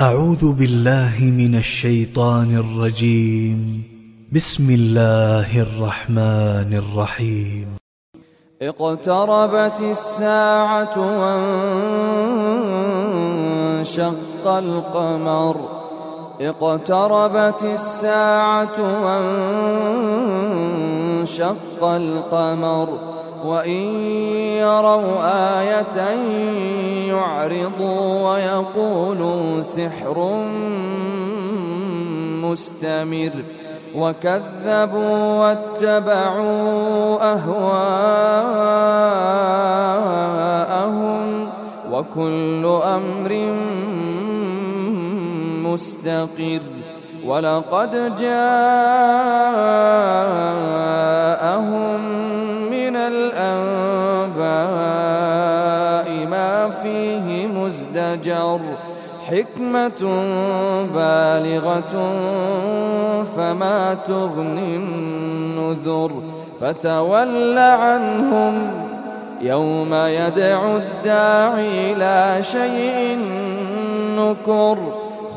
أعوذ بالله من الشيطان الرجيم. بسم الله الرحمن الرحيم. اقتربت الساعة وانشق القمر. اقتربت الساعة وانشق القمر. وإن يروا آية يعرضوا ويقولوا سحر مستمر وكذبوا واتبعوا أهواءهم وكل أمر مستقر ولقد جاءهم حكمة بالغة فما تغني النذر فتول عنهم يوم يدعو الداعي إلى شيء نكر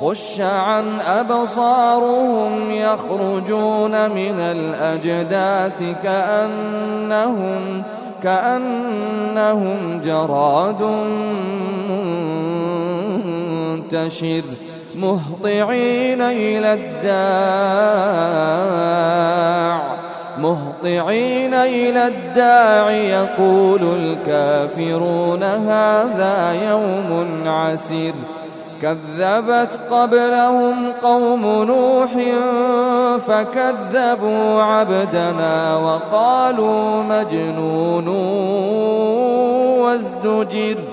خش عن أبصارهم يخرجون من الأجداث كأنهم كأنهم جراد منتشر مهطعين إلى الداع مهطعين إلى الداع يقول الكافرون هذا يوم عسر كذبت قبلهم قوم نوح فكذبوا عبدنا وقالوا مجنون وازدجر.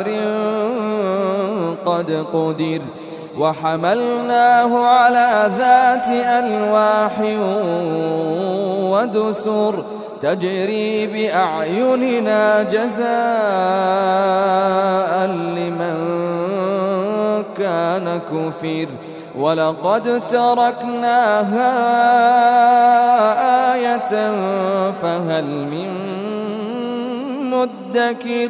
قد قدر وحملناه على ذات ألواح ودسر تجري بأعيننا جزاء لمن كان كفر ولقد تركناها آية فهل من مدكر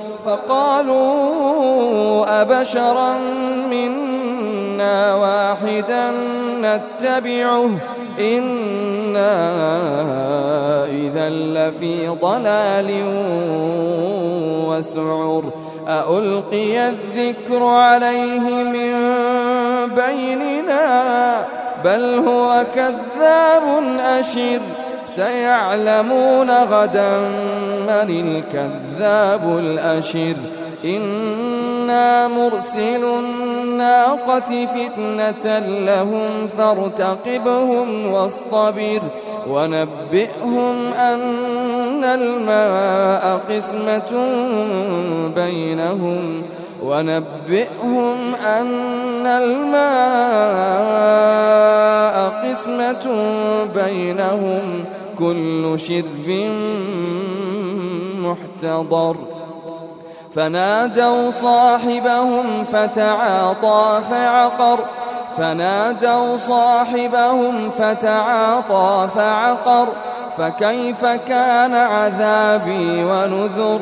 فقالوا أبشرا منا واحدا نتبعه إنا إذا لفي ضلال وسعر. ألقي الذكر عليه من بيننا؟ بل هو كذاب أشر. سيعلمون غدا من الكذاب الأشر. إنا مرسل الناقة فتنة لهم فارتقبهم واصطبر. ونبئهم أن الماء قسمة بينهم. ونبئهم أن الماء قسمة بينهم. كل شرب محتضر. فنادوا صاحبهم فتعاطى فعقر. فنادوا صاحبهم فتعاطى فعقر. فكيف كان عذابي ونذر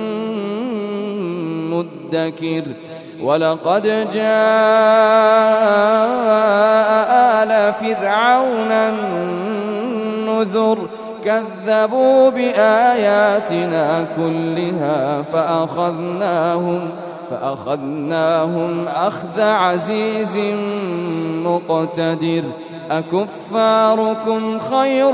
مدكر ولقد جاء آل فرعون النذر كذبوا بآياتنا كلها فأخذناهم فأخذناهم أخذ عزيز مقتدر. أكفاركم خير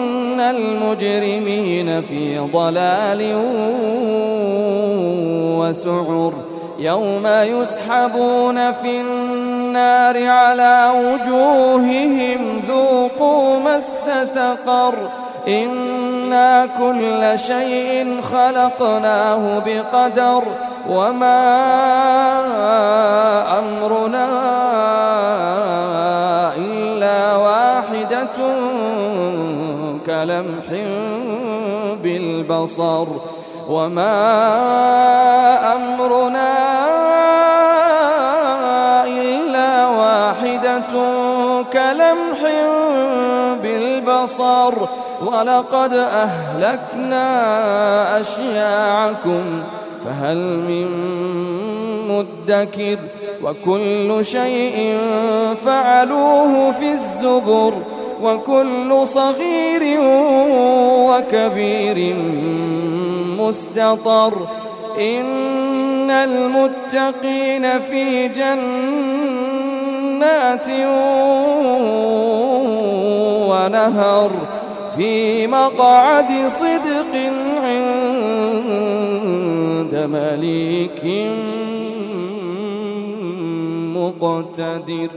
المجرمين في ضلال وسعر. يوم يسحبون في النار على وجوههم ذوقوا مس سقر. إنا كل شيء خلقناه بقدر وما أمرنا إلا واحدة كلمح بالبصر وما أمرنا إلا واحدة كلمح بالبصر ولقد أهلكنا أشياعكم فهل من مدكر وكل شيء فعلوه في الزبر وكل صغير وكبير مستطر. إن المتقين في جنات ونهر في مقعد صدق عند مليك مقتدر.